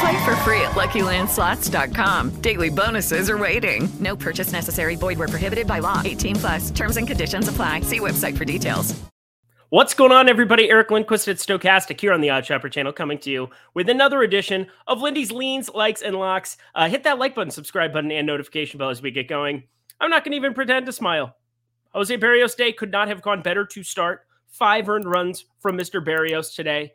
Play for free at LuckyLandSlots.com. Daily bonuses are waiting. No purchase necessary. Void where prohibited by law. 18 plus. Terms and conditions apply. See website for details. What's going on, everybody? Eric Lindquist at Stokastic here on the OddsShopper channel, coming to you with another edition of Lindy's Leans, Likes, and Locks. Uh, hit that like button, subscribe button, and notification bell as we get going. I'm not going to even pretend to smile. Jose Berrios Day could not have gone better to start. Five earned runs from Mr. Berrios today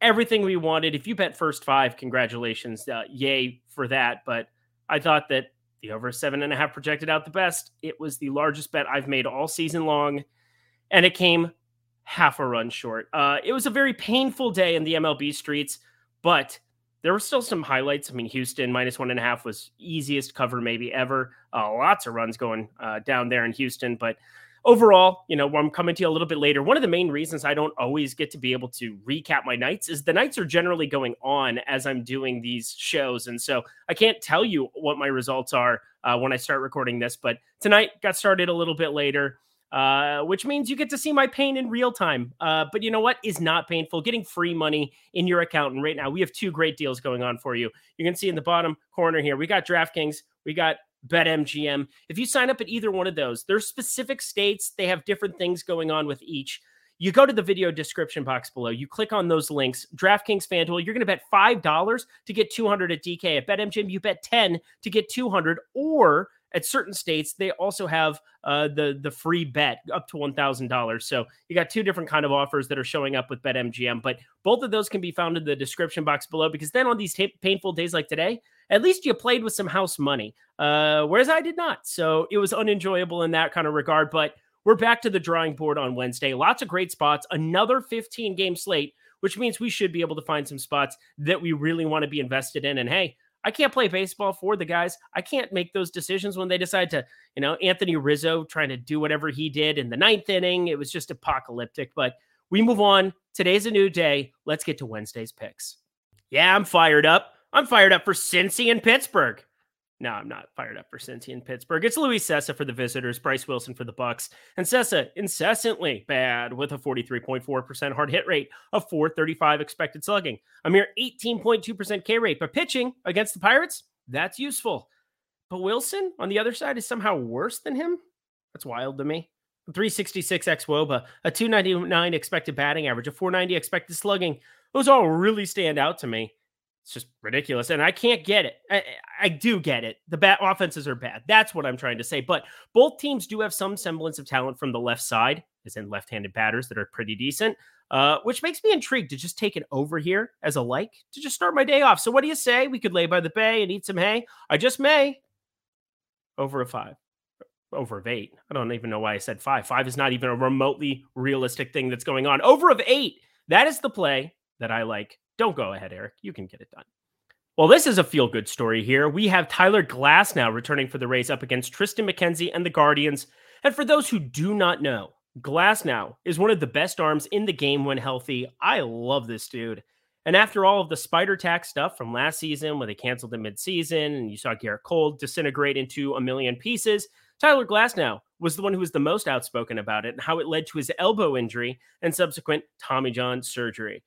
everything we wanted. If you bet first five, congratulations, uh, yay for that. But I thought that the over seven and a half projected out the best. It was the largest bet I've made all season long, and it came half a run short. Uh, it was a very painful day in the MLB streets, but there were still some highlights. I mean, Houston minus one and a half was easiest cover maybe ever. Uh, lots of runs going uh, down there in Houston, but overall, you know, I'm coming to you a little bit later. One of the main reasons I don't always get to be able to recap my nights is the nights are generally going on as I'm doing these shows. And so I can't tell you what my results are uh, when I start recording this. But tonight got started a little bit later. Uh, which means you get to see my pain in real time. Uh, but you know what is not painful? Getting free money in your account. And right now, we have two great deals going on for you. You can see in the bottom corner here, we got DraftKings, we got BetMGM. If you sign up at either one of those, there's specific states, they have different things going on with each. You go to the video description box below, you click on those links. DraftKings FanDuel, you're going to bet $5 to get 200 at DK. At BetMGM, you bet 10 to get 200 or at certain states they also have uh, the the free bet up to $1000 so you got two different kind of offers that are showing up with betmgm but both of those can be found in the description box below because then on these t- painful days like today at least you played with some house money, uh, whereas I did not. So it was unenjoyable in that kind of regard. But we're back to the drawing board on Wednesday. Lots of great spots. Another 15 game slate, which means we should be able to find some spots that we really want to be invested in. And hey, I can't play baseball for the guys. I can't make those decisions when they decide to, you know, Anthony Rizzo trying to do whatever he did in the ninth inning. It was just apocalyptic. But we move on. Today's a new day. Let's get to Wednesday's picks. Yeah, I'm fired up. I'm fired up for Cincy and Pittsburgh. No, I'm not fired up for Cincy and Pittsburgh. It's Luis Cessa for the visitors, Bryce Wilson for the Bucs, and Cessa incessantly bad with a 43.4% hard hit rate, a 435 expected slugging, a mere 18.2% K rate. But pitching against the Pirates, that's useful. But Wilson on the other side is somehow worse than him. That's wild to me. 366 xwOBA, a 299 expected batting average, a 490 expected slugging. Those all really stand out to me. It's just ridiculous. And I can't get it. I, I do get it. The bat offenses are bad. That's what I'm trying to say. But both teams do have some semblance of talent from the left side, as in left handed batters that are pretty decent, uh, which makes me intrigued to just take it over here as a like to just start my day off. So, what do you say? We could lay by the bay and eat some hay. I just may. Over a five over of eight. I don't even know why I said five. Five is not even a remotely realistic thing that's going on. Over of eight. That is the play that I like don't go ahead, Eric. You can get it done. Well, this is a feel good story here. We have Tyler Glasnow returning for the Rays up against Tristan McKenzie and the Guardians. And for those who do not know, Glasnow is one of the best arms in the game when healthy. I love this dude. And after all of the spider tack stuff from last season, when they canceled the midseason and you saw Gerrit Cole disintegrate into a million pieces, Tyler Glasnow was the one who was the most outspoken about it and how it led to his elbow injury and subsequent Tommy John surgery.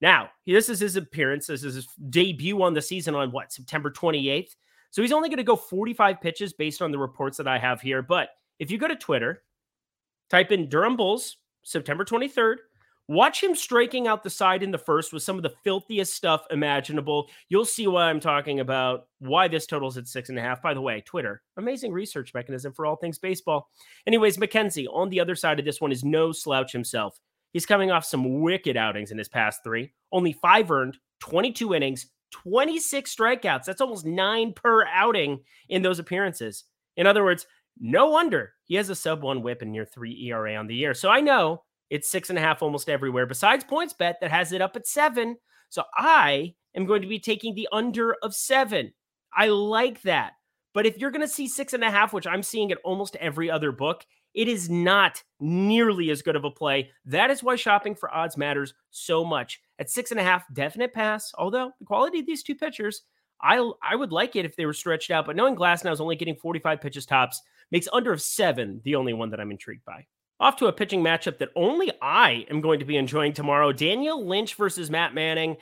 Now, this is his appearance. This is his debut on the season on what, September 28th? So he's only going to go 45 pitches based on the reports that I have here. But if you go to Twitter, type in Durham Bulls, September 23rd, Watch him striking out the side in the first with some of the filthiest stuff imaginable. You'll see why I'm talking about why this totals at six and a half. By the way, Twitter, amazing research mechanism for all things baseball. Anyways, McKenzie on the other side of this one is no slouch himself. He's coming off some wicked outings in his past three, only five earned, 22 innings, 26 strikeouts. That's almost nine per outing in those appearances. In other words, no wonder he has a sub one whip and near three ERA on the year. So I know it's six and a half almost everywhere, besides PointsBet that has it up at seven. So I am going to be taking the under of seven. I like that. But if you're going to see six and a half, which I'm seeing at almost every other book, it is not nearly as good of a play. That is why shopping for odds matters so much. At six and a half, definite pass. Although the quality of these two pitchers, I I would like it if they were stretched out. But knowing Glasnow is only getting 45 pitches tops makes under of seven the only one that I'm intrigued by. Off to a pitching matchup that only I am going to be enjoying tomorrow Daniel Lynch versus Matt Manning.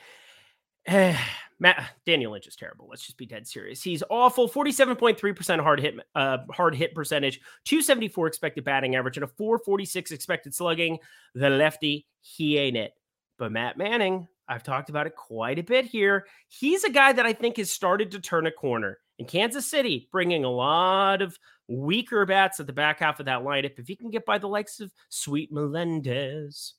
Matt Daniel Lynch is terrible. Let's just be dead serious. He's awful. 47.3% hard hit uh, hard hit percentage, 274 expected batting average, and a 446 expected slugging. The lefty, he ain't it. But Matt Manning, I've talked about it quite a bit here. He's a guy that I think has started to turn a corner in Kansas City, bringing a lot of weaker bats at the back half of that lineup. If he can get by the likes of Sweet Melendez,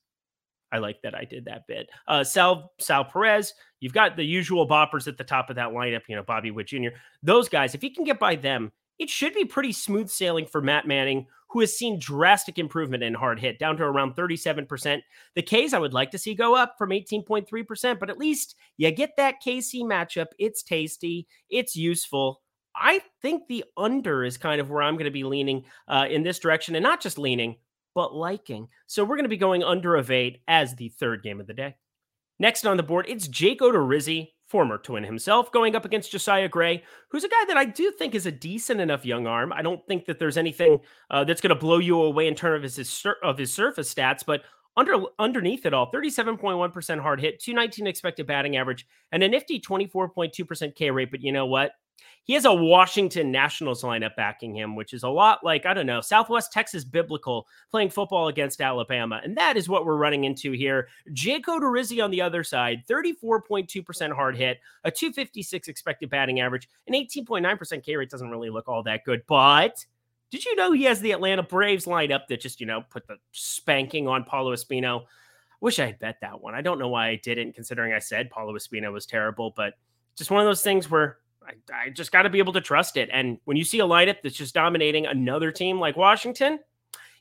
I like that I did that bit. Uh, Sal Sal Perez, you've got the usual boppers at the top of that lineup. You know, Bobby Witt Jr. Those guys, if he can get by them, it should be pretty smooth sailing for Matt Manning, who has seen drastic improvement in hard hit, down to around 37%. The K's I would like to see go up from 18.3%, but at least you get that KC matchup. It's tasty, it's useful. I think the under is kind of where I'm going to be leaning uh, in this direction, and not just leaning, but liking. So we're going to be going under of eight as the third game of the day. Next on the board, it's Jake Odorizzi, former twin himself, going up against Josiah Gray, who's a guy that I do think is a decent enough young arm. I don't think that there's anything uh, that's going to blow you away in terms of his of his surface stats, but under underneath it all, 37.1% hard hit, 219 expected batting average, and a nifty 24.2% K rate. But you know what? He has a Washington Nationals lineup backing him, which is a lot like, I don't know, Southwest Texas Biblical playing football against Alabama. And that is what we're running into here. Jake Odorizzi on the other side, 34.2% hard hit, a 256 expected batting average, an 18.9% K rate doesn't really look all that good. But did you know he has the Atlanta Braves lineup that just, you know, put the spanking on Paolo Espino? Wish I had bet that one. I don't know why I didn't, considering I said Paolo Espino was terrible, but just one of those things where I, I just got to be able to trust it. And when you see a lineup that's just dominating another team like Washington,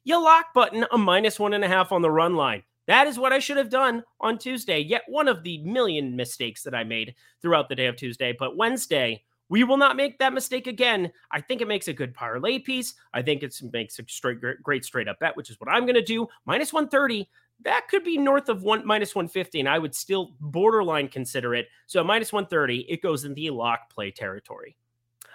you lock button a minus one and a half on the run line. That is what I should have done on Tuesday. Yet one of the million mistakes that I made throughout the day of Tuesday. But Wednesday, we will not make that mistake again. I think it makes a good parlay piece. I think it makes a straight, great straight up bet, which is what I'm going to do. Minus 130 that could be north of one minus 150, and I would still borderline consider it. So at minus 130, it goes in the lock play territory.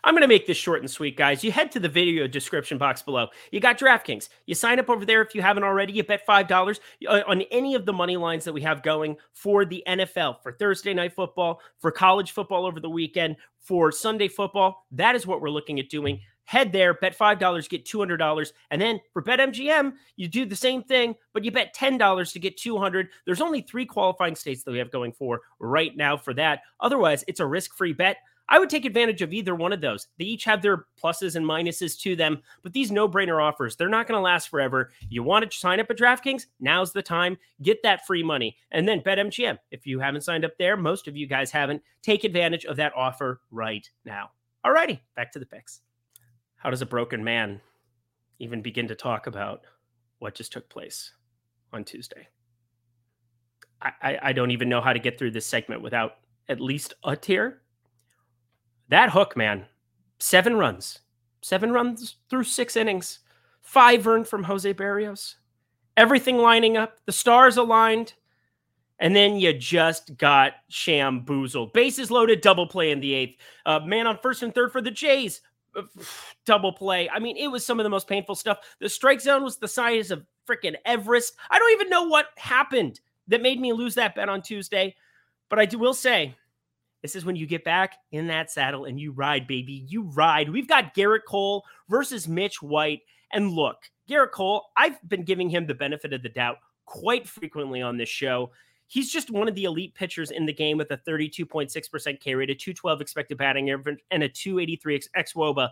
I'm going to make this short and sweet, guys. You head to the video description box below. You got DraftKings. You sign up over there if you haven't already. You bet $5 uh, on any of the money lines that we have going for the NFL, for Thursday night football, for college football over the weekend, for Sunday football. That is what we're looking at doing head there, bet $5, get $200. And then for BetMGM, you do the same thing, but you bet $10 to get 200. There's only three qualifying states that we have going for right now for that. Otherwise, it's a risk-free bet. I would take advantage of either one of those. They each have their pluses and minuses to them, but these no-brainer offers, they're not going to last forever. You want to sign up at DraftKings? Now's the time. Get that free money. And then BetMGM. If you haven't signed up there, most of you guys haven't, take advantage of that offer right now. Alrighty, back to the picks how does a broken man even begin to talk about what just took place on Tuesday? I, I, I don't even know how to get through this segment without at least a tear. That hook, man, seven runs, seven runs through six innings, five earned from Jose Berrios, everything lining up, the stars aligned, and then you just got shamboozled. Bases loaded, double play in the eighth. Uh, man on first and third for the Jays, double play. I mean, it was some of the most painful stuff. The strike zone was the size of freaking Everest. I don't even know what happened that made me lose that bet on Tuesday. But I do, will say, this is when you get back in that saddle and you ride, baby. You ride. We've got Gerrit Cole versus Mitch White. And look, Gerrit Cole, I've been giving him the benefit of the doubt quite frequently on this show. He's just one of the elite pitchers in the game with a 32.6% K rate, a 212 expected batting average, and a 283 xwOBA.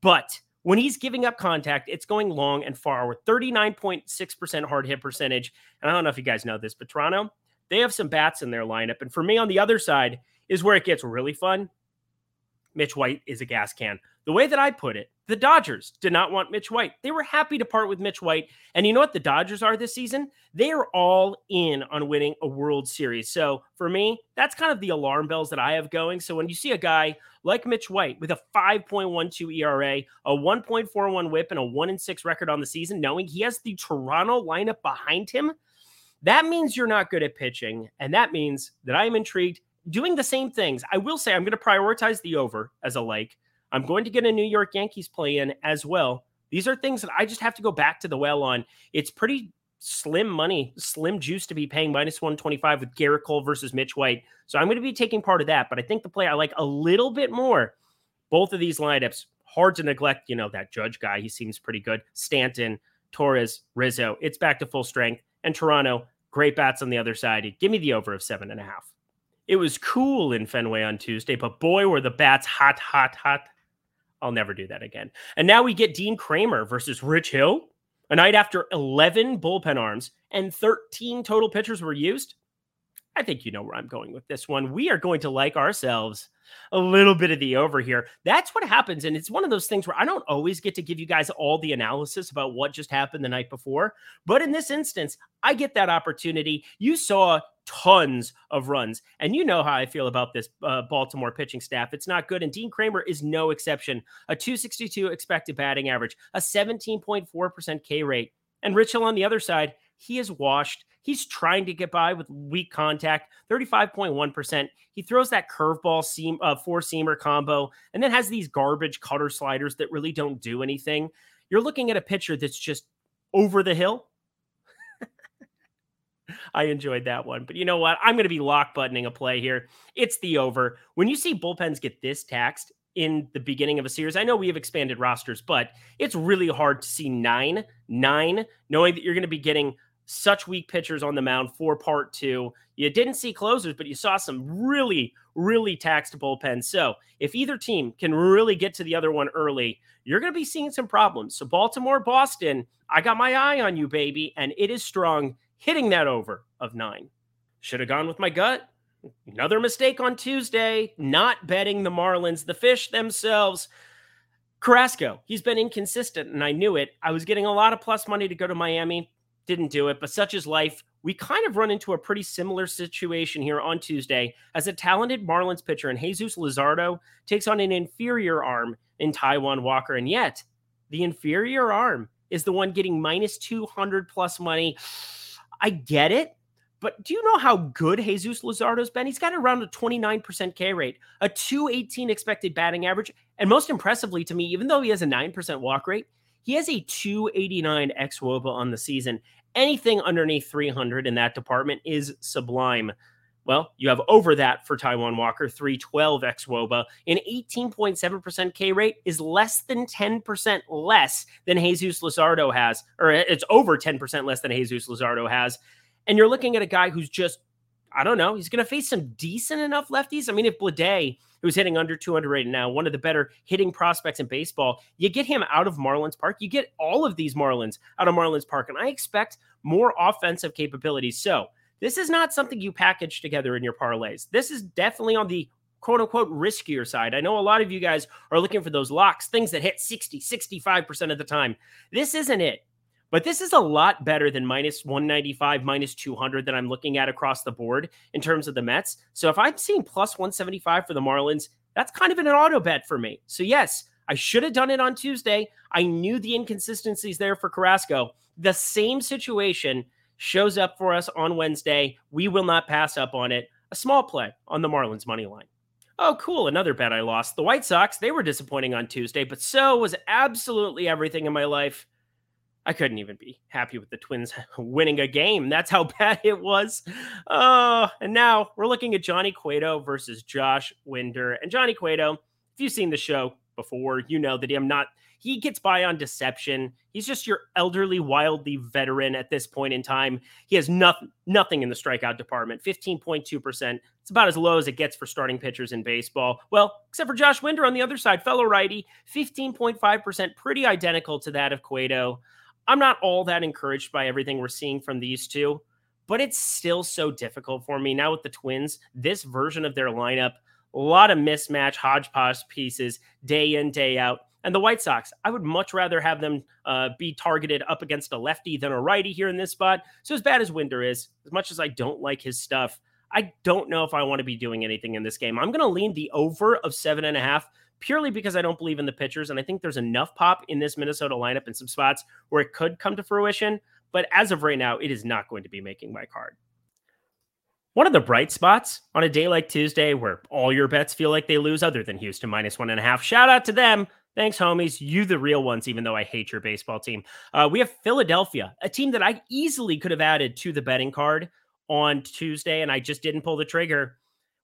But when he's giving up contact, it's going long and far with 39.6% hard hit percentage. And I don't know if you guys know this, but Toronto, they have some bats in their lineup. And for me on the other side is where it gets really fun. Mitch White is a gas can. The way that I put it, the Dodgers did not want Mitch White. They were happy to part with Mitch White. And you know what the Dodgers are this season? They are all in on winning a World Series. So for me, that's kind of the alarm bells that I have going. So when you see a guy like Mitch White with a 5.12 ERA, a 1.41 whip, and a 1 and 6 record on the season, knowing he has the Toronto lineup behind him, that means you're not good at pitching. And that means that I am intrigued doing the same things. I will say I'm going to prioritize the over as a like. I'm going to get a New York Yankees play in as well. These are things that I just have to go back to the well on. It's pretty slim money, slim juice to be paying minus 125 with Gerrit Cole versus Mitch White. So I'm going to be taking part of that. But I think the play I like a little bit more. Both of these lineups, hard to neglect. You know, that judge guy, he seems pretty good. Stanton, Torres, Rizzo, it's back to full strength. And Toronto, great bats on the other side. Give me the over of seven and a half. It was cool in Fenway on Tuesday, but boy, were the bats hot, hot, hot. I'll never do that again. And now we get Dean Kremer versus Rich Hill. A night after 11 bullpen arms and 13 total pitchers were used. I think you know where I'm going with this one. We are going to like ourselves a little bit of the over here. That's what happens. And it's one of those things where I don't always get to give you guys all the analysis about what just happened the night before. But in this instance, I get that opportunity. You saw tons of runs. And you know how I feel about this uh, Baltimore pitching staff. It's not good. And Dean Kremer is no exception. A 262 expected batting average, a 17.4% K rate. And Rich Hill on the other side, he is washed. He's trying to get by with weak contact, 35.1%. He throws that curveball seam uh, four seamer combo and then has these garbage cutter sliders that really don't do anything. You're looking at a pitcher that's just over the hill. I enjoyed that one. But you know what? I'm going to be lock buttoning a play here. It's the over. When you see bullpens get this taxed in the beginning of a series, I know we have expanded rosters, but it's really hard to see nine, nine, knowing that you're going to be getting such weak pitchers on the mound for part two. You didn't see closers, but you saw some really, really taxed bullpens. So if either team can really get to the other one early, you're going to be seeing some problems. So Baltimore, Boston, I got my eye on you, baby, and it is strong, hitting that over of nine. Should have gone with my gut. Another mistake on Tuesday, not betting the Marlins, the fish themselves. Carrasco, he's been inconsistent, and I knew it. I was getting a lot of plus money to go to Miami didn't do it, but such is life. We kind of run into a pretty similar situation here on Tuesday as a talented Marlins pitcher and Jesus Luzardo takes on an inferior arm in Taijuan Walker. And yet, the inferior arm is the one getting minus 200 plus money. I get it, but do you know how good Jesus Luzardo's been? He's got around a 29% K rate, a 218 expected batting average, and most impressively to me, even though he has a 9% walk rate, he has a 289 xwOBA on the season. Anything underneath 300 in that department is sublime. Well, you have over that for Taijuan Walker, 312 xwOBA. An 18.7% K rate is less than 10% less than Jesus Luzardo has, or it's over 10% less than Jesus Luzardo has. And you're looking at a guy who's just, I don't know, he's going to face some decent enough lefties. I mean, if Bleday who's hitting under 200 right now, one of the better hitting prospects in baseball. You get him out of Marlins Park. You get all of these Marlins out of Marlins Park, and I expect more offensive capabilities. So this is not something you package together in your parlays. This is definitely on the quote unquote riskier side. I know a lot of you guys are looking for those locks, things that hit 60, 65% of the time. This isn't it. But this is a lot better than minus 195, minus 200 that I'm looking at across the board in terms of the Mets. So if I'm seeing plus 175 for the Marlins, that's kind of an auto bet for me. So yes, I should have done it on Tuesday. I knew the inconsistencies there for Carrasco. The same situation shows up for us on Wednesday. We will not pass up on it. A small play on the Marlins money line. Oh, cool. Another bet I lost. The White Sox, they were disappointing on Tuesday, but so was absolutely everything in my life. I couldn't even be happy with the Twins winning a game. That's how bad it was. Oh, and now we're looking at Johnny Cueto versus Josh Winder. And Johnny Cueto, if you've seen the show before, you know that I'm not He gets by on deception. He's just your elderly, wildly veteran at this point in time. He has nothing, nothing in the strikeout department. 15.2%. It's about as low as it gets for starting pitchers in baseball. Well, except for Josh Winder on the other side, fellow righty, 15.5%, pretty identical to that of Cueto. I'm not all that encouraged by everything we're seeing from these two, but it's still so difficult for me now with the Twins. This version of their lineup, a lot of mismatch, hodgepodge pieces day in, day out. And the White Sox, I would much rather have them uh, be targeted up against a lefty than a righty here in this spot. So, as bad as Winder is, as much as I don't like his stuff, I don't know if I want to be doing anything in this game. I'm going to lean the over of seven and a half purely because I don't believe in the pitchers. And I think there's enough pop in this Minnesota lineup in some spots where it could come to fruition. But as of right now, it is not going to be making my card. One of the bright spots on a day like Tuesday where all your bets feel like they lose, other than Houston minus one and a half. Shout out to them. Thanks, homies. You the real ones, even though I hate your baseball team. Uh, we have Philadelphia, a team that I easily could have added to the betting card on Tuesday, and I just didn't pull the trigger.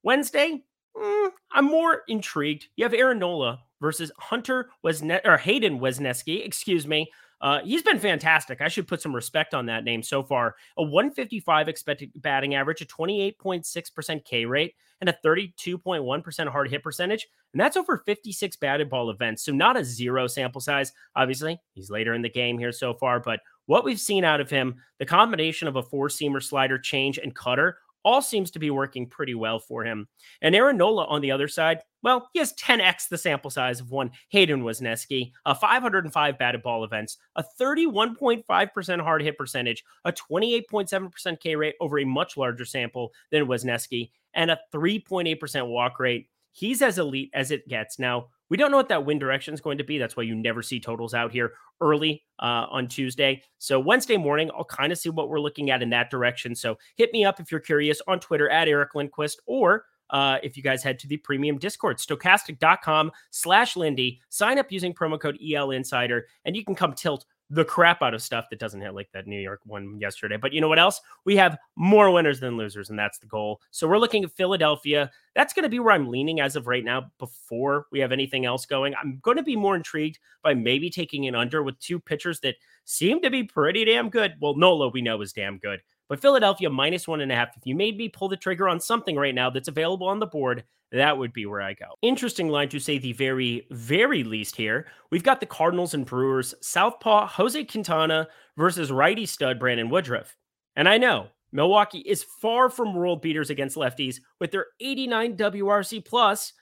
Wednesday, mm, I'm more intrigued. You have Aaron Nola versus Hunter Wesne- or Hayden Wesneski, excuse me, uh, he's been fantastic. I should put some respect on that name so far. A 155 expected batting average, a 28.6% K rate, and a 32.1% hard hit percentage. And that's over 56 batted ball events. So not a zero sample size. Obviously, he's later in the game here so far, but what we've seen out of him, the combination of a four seamer slider change and cutter all seems to be working pretty well for him. And Aaron Nola on the other side, well, he has 10x the sample size of one Hayden Wesneski, a 505 batted ball events, a 31.5% hard hit percentage, a 28.7% K rate over a much larger sample than Wesneski, and a 3.8% walk rate. He's as elite as it gets. Now, we don't know what that wind direction is going to be. That's why you never see totals out here early uh, on Tuesday. So Wednesday morning, I'll kind of see what we're looking at in that direction. So hit me up if you're curious on Twitter at Eric Lindquist or uh, if you guys head to the premium discord stokastic.com slash Lindy. sign up using promo code el insider and you can come tilt the crap out of stuff that doesn't hit like that New York one yesterday. But you know what else? We have more winners than losers, and that's the goal. So we're looking at Philadelphia. That's going to be where I'm leaning as of right now before we have anything else going. I'm going to be more intrigued by maybe taking an under with two pitchers that seem to be pretty damn good. Well, Nola, we know is damn good. But Philadelphia minus one and a half. If you made me pull the trigger on something right now that's available on the board, that would be where I go. Interesting line to say the very, very least here. We've got the Cardinals and Brewers, Southpaw Jose Quintana versus righty stud Brandon Woodruff. And I know Milwaukee is far from world beaters against lefties with their 89 WRC plus,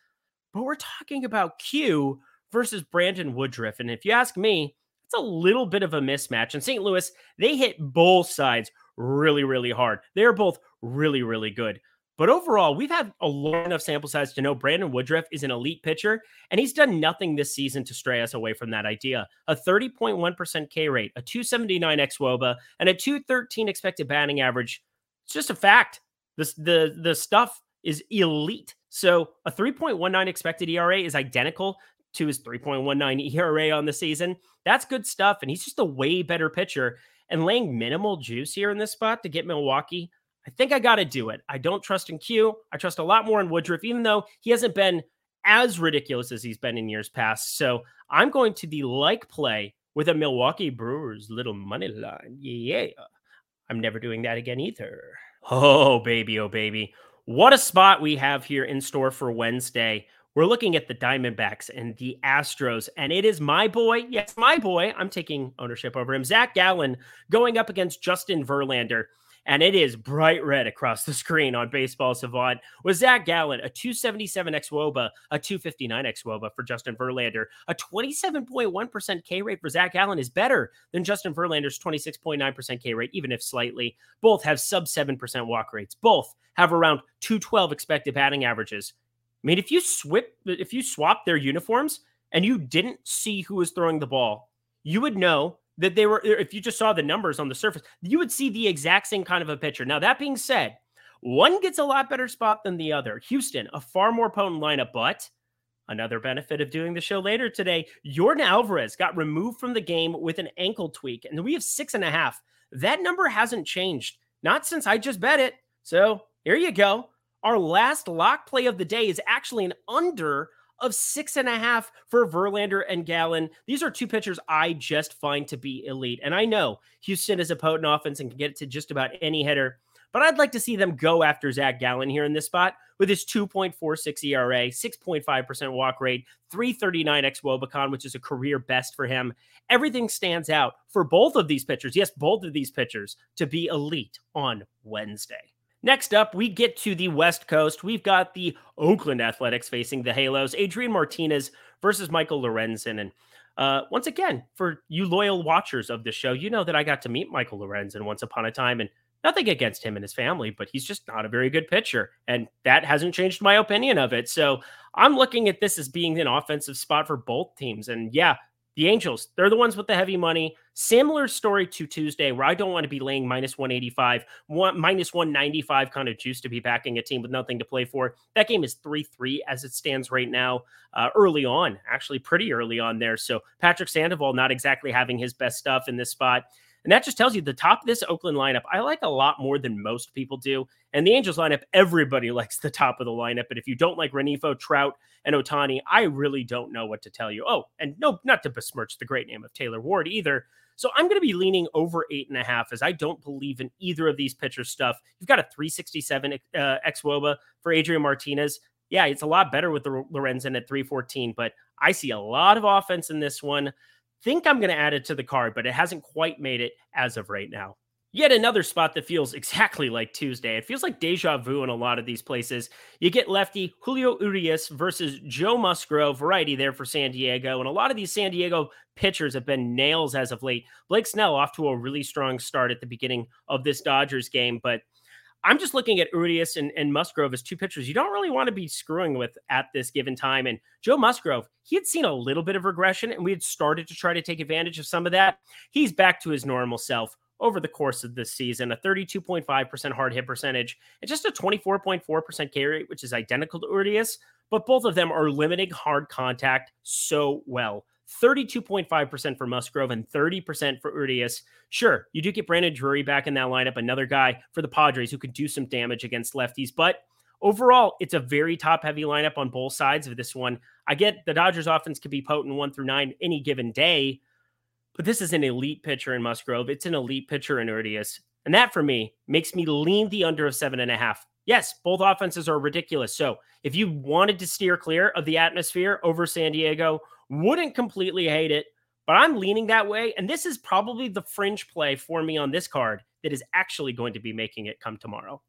but we're talking about Q versus Brandon Woodruff. And if you ask me, it's a little bit of a mismatch. And St. Louis, they hit both sides really, really hard. They are both really, really good. But overall, we've had a long enough sample size to know Brandon Woodruff is an elite pitcher, and he's done nothing this season to stray us away from that idea. A 30.1% K rate, a 279 xwOBA, and a 213 expected batting average. It's just a fact. This the the stuff is elite. So a 3.19 expected ERA is identical to his 3.19 ERA on the season. That's good stuff, and he's just a way better pitcher and laying minimal juice here in this spot to get Milwaukee, I think I got to do it. I don't trust in Q. I trust a lot more in Woodruff, even though he hasn't been as ridiculous as he's been in years past. So I'm going to the like play with a Milwaukee Brewers little money line. Yeah. I'm never doing that again either. Oh, baby. Oh, baby. What a spot we have here in store for Wednesday. We're looking at the Diamondbacks and the Astros, and it is my boy. Yes, my boy. I'm taking ownership over him. Zach Gallen going up against Justin Verlander. And it is bright red across the screen on Baseball Savant was Zach Gallen, a 277 xwOBA, a 259 xwOBA for Justin Verlander. A 27.1% K rate for Zach Gallen is better than Justin Verlander's 26.9% K rate, even if slightly. Both have sub 7% walk rates. Both have around 212 expected batting averages. I mean, if you swip, if you swap their uniforms and you didn't see who was throwing the ball, you would know that they were. If you just saw the numbers on the surface, you would see the exact same kind of a pitcher. Now, that being said, one gets a lot better spot than the other. Houston, a far more potent lineup, but another benefit of doing the show later today, Yordan Alvarez got removed from the game with an ankle tweak, and we have six and a half. That number hasn't changed, not since I just bet it. So here you go. Our last lock play of the day is actually an under of six and a half for Verlander and Gallen. These are two pitchers I just find to be elite. And I know Houston is a potent offense and can get it to just about any hitter. But I'd like to see them go after Zach Gallen here in this spot with his 2.46 ERA, 6.5% walk rate, 339 xwOBAcon, which is a career best for him. Everything stands out for both of these pitchers. Yes, both of these pitchers to be elite on Wednesday. Next up, we get to the West Coast. We've got the Oakland Athletics facing the Halos. Adrian Martinez versus Michael Lorenzen. And uh, once again, for you loyal watchers of the show, you know that I got to meet Michael Lorenzen once upon a time. And nothing against him and his family, but he's just not a very good pitcher. And that hasn't changed my opinion of it. So I'm looking at this as being an offensive spot for both teams. And yeah, the Angels, they're the ones with the heavy money. Similar story to Tuesday, where I don't want to be laying minus 185, one, minus 195 kind of juice to be backing a team with nothing to play for. That game is 3 3 as it stands right now, uh, early on, actually, pretty early on there. So Patrick Sandoval not exactly having his best stuff in this spot. And that just tells you the top of this Oakland lineup, I like a lot more than most people do. And the Angels lineup, everybody likes the top of the lineup. But if you don't like Rengifo, Trout, and Ohtani, I really don't know what to tell you. Oh, and no, not to besmirch the great name of Taylor Ward either. So I'm going to be leaning over eight and a half as I don't believe in either of these pitchers' stuff. You've got a 367 uh, xwOBA for Adrian Martinez. Yeah, it's a lot better with the Lorenzen at 314, but I see a lot of offense in this one think I'm going to add it to the card, but it hasn't quite made it as of right now. Yet another spot that feels exactly like Tuesday. It feels like deja vu in a lot of these places. You get lefty Julio Urias versus Joe Musgrove, variety there for San Diego. And a lot of these San Diego pitchers have been nails as of late. Blake Snell off to a really strong start at the beginning of this Dodgers game, but I'm just looking at Urias and, and, Musgrove as two pitchers you don't really want to be screwing with at this given time. And Joe Musgrove, he had seen a little bit of regression and we had started to try to take advantage of some of that. He's back to his normal self over the course of this season a 32.5% hard hit percentage and just a 24.4% K rate, which is identical to Urias, but both of them are limiting hard contact so well. 32.5% for Musgrove and 30% for Urias. Sure, you do get Brandon Drury back in that lineup, another guy for the Padres who could do some damage against lefties, but overall, it's a very top heavy lineup on both sides of this one. I get the Dodgers offense could be potent one through nine any given day, but this is an elite pitcher in Musgrove. It's an elite pitcher in Urias. And that for me makes me lean the under of seven and a half. Yes, both offenses are ridiculous. So if you wanted to steer clear of the atmosphere over San Diego wouldn't completely hate it, but I'm leaning that way. And this is probably the fringe play for me on this card that is actually going to be making it come tomorrow.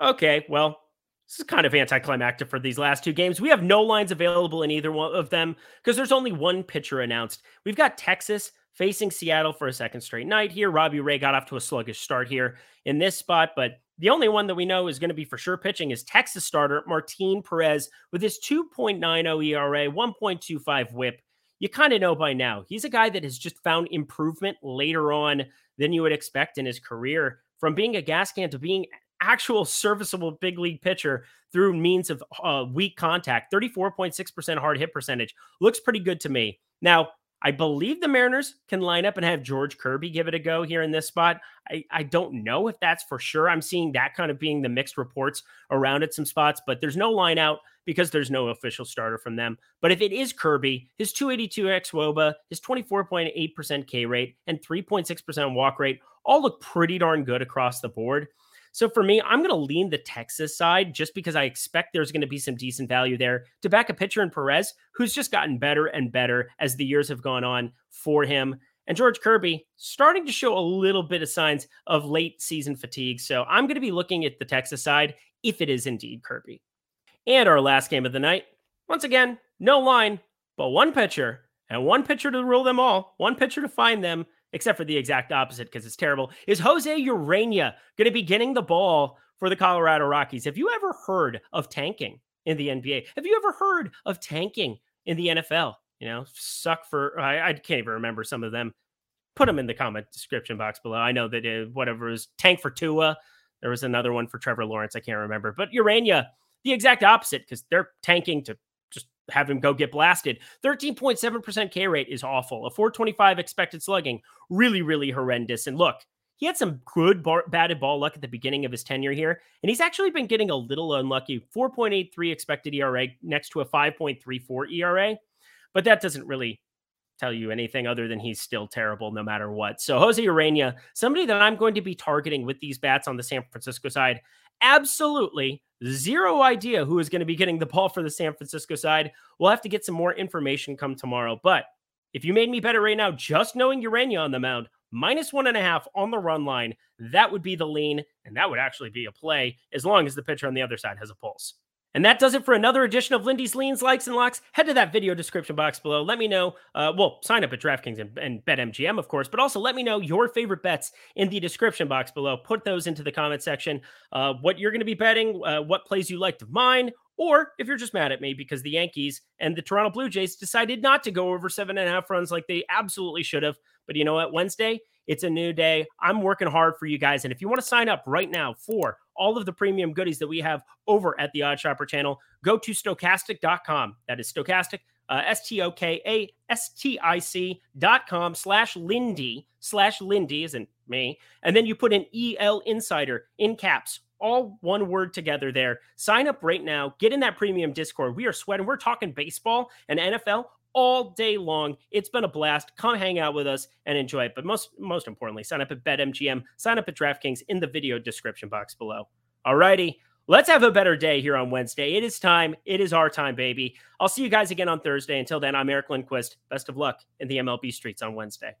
Okay, well, this is kind of anticlimactic for these last two games. We have no lines available in either one of them because there's only one pitcher announced. We've got Texas facing Seattle for a second straight night here. Robbie Ray got off to a sluggish start here in this spot, but the only one that we know is going to be for sure pitching is Texas starter Martin Perez with his 2.90 ERA, 1.25 whip. You kind of know by now. He's a guy that has just found improvement later on than you would expect in his career from being a gas can to being actual serviceable big league pitcher through means of uh, weak contact. 34.6% hard hit percentage looks pretty good to me. Now, I believe the Mariners can line up and have George Kirby give it a go here in this spot. I, I don't know if that's for sure. I'm seeing that kind of being the mixed reports around at some spots, but there's no line out because there's no official starter from them. But if it is Kirby, his 282 xwOBA, his 24.8% K rate, and 3.6% walk rate all look pretty darn good across the board. So for me, I'm going to lean the Texas side just because I expect there's going to be some decent value there to back a pitcher in Perez, who's just gotten better and better as the years have gone on for him. And George Kirby starting to show a little bit of signs of late season fatigue. So I'm going to be looking at the Texas side if it is indeed Kirby. And our last game of the night, once again, no line, but one pitcher and one pitcher to rule them all, one pitcher to find them except for the exact opposite because it's terrible, is Jose Urena going to be getting the ball for the Colorado Rockies. Have you ever heard of tanking in the NBA? Have you ever heard of tanking in the NFL? You know, suck for, I, I can't even remember some of them. Put them in the comment description box below. I know that it, whatever is tank for Tua. There was another one for Trevor Lawrence. I can't remember. But Urena, the exact opposite because they're tanking to have him go get blasted. 13.7% K rate is awful. A 425 expected slugging, really, really horrendous. And look, he had some good bar- batted ball luck at the beginning of his tenure here, and he's actually been getting a little unlucky. 4.83 expected ERA next to a 5.34 ERA, but that doesn't really tell you anything other than he's still terrible no matter what. So Jose Urena, somebody that I'm going to be targeting with these bats on the San Francisco side, absolutely zero idea who is going to be getting the ball for the San Francisco side. We'll have to get some more information come tomorrow, but if you made me better right now, just knowing Urena on the mound, minus one and a half on the run line, that would be the lean, and that would actually be a play as long as the pitcher on the other side has a pulse. And that does it for another edition of Lindy's Leans, Likes, and Locks. Head to that video description box below. Let me know. Uh, well, sign up at DraftKings and, and BetMGM, of course, but also let me know your favorite bets in the description box below. Put those into the comment section. Uh, what you're going to be betting, uh, what plays you liked of mine, or if you're just mad at me because the Yankees and the Toronto Blue Jays decided not to go over seven and a half runs like they absolutely should have. But you know what? Wednesday, it's a new day. I'm working hard for you guys. And if you want to sign up right now for all of the premium goodies that we have over at the OddsShopper channel, go to stokastic.com. That is stokastic, uh, S T O K A S T I C dot com slash Lindy slash Lindy, isn't me. And then you put in EL Insider in caps all one word together there. Sign up right now. Get in that premium Discord. We are sweating. We're talking baseball and NFL all day long. It's been a blast. Come hang out with us and enjoy it. But most most importantly, sign up at BetMGM, sign up at DraftKings in the video description box below. All righty. Let's have a better day here on Wednesday. It is time. It is our time, baby. I'll see you guys again on Thursday. Until then, I'm Eric Lindquist. Best of luck in the MLB streets on Wednesday.